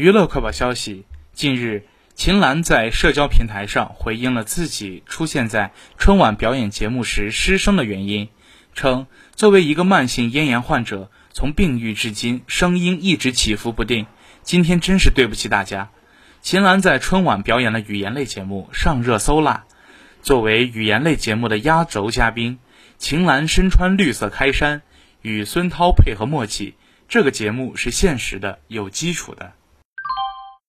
娱乐快报消息近日秦岚在社交平台上回应了自己出现在春晚表演节目时失声的原因称作为一个慢性咽炎患者从病愈至今声音一直起伏不定今天真是对不起大家。秦岚在春晚表演了语言类节目上热搜啦作为语言类节目的压轴嘉宾秦岚身穿绿色开衫与孙涛配合默契这个节目是现实的有基础的。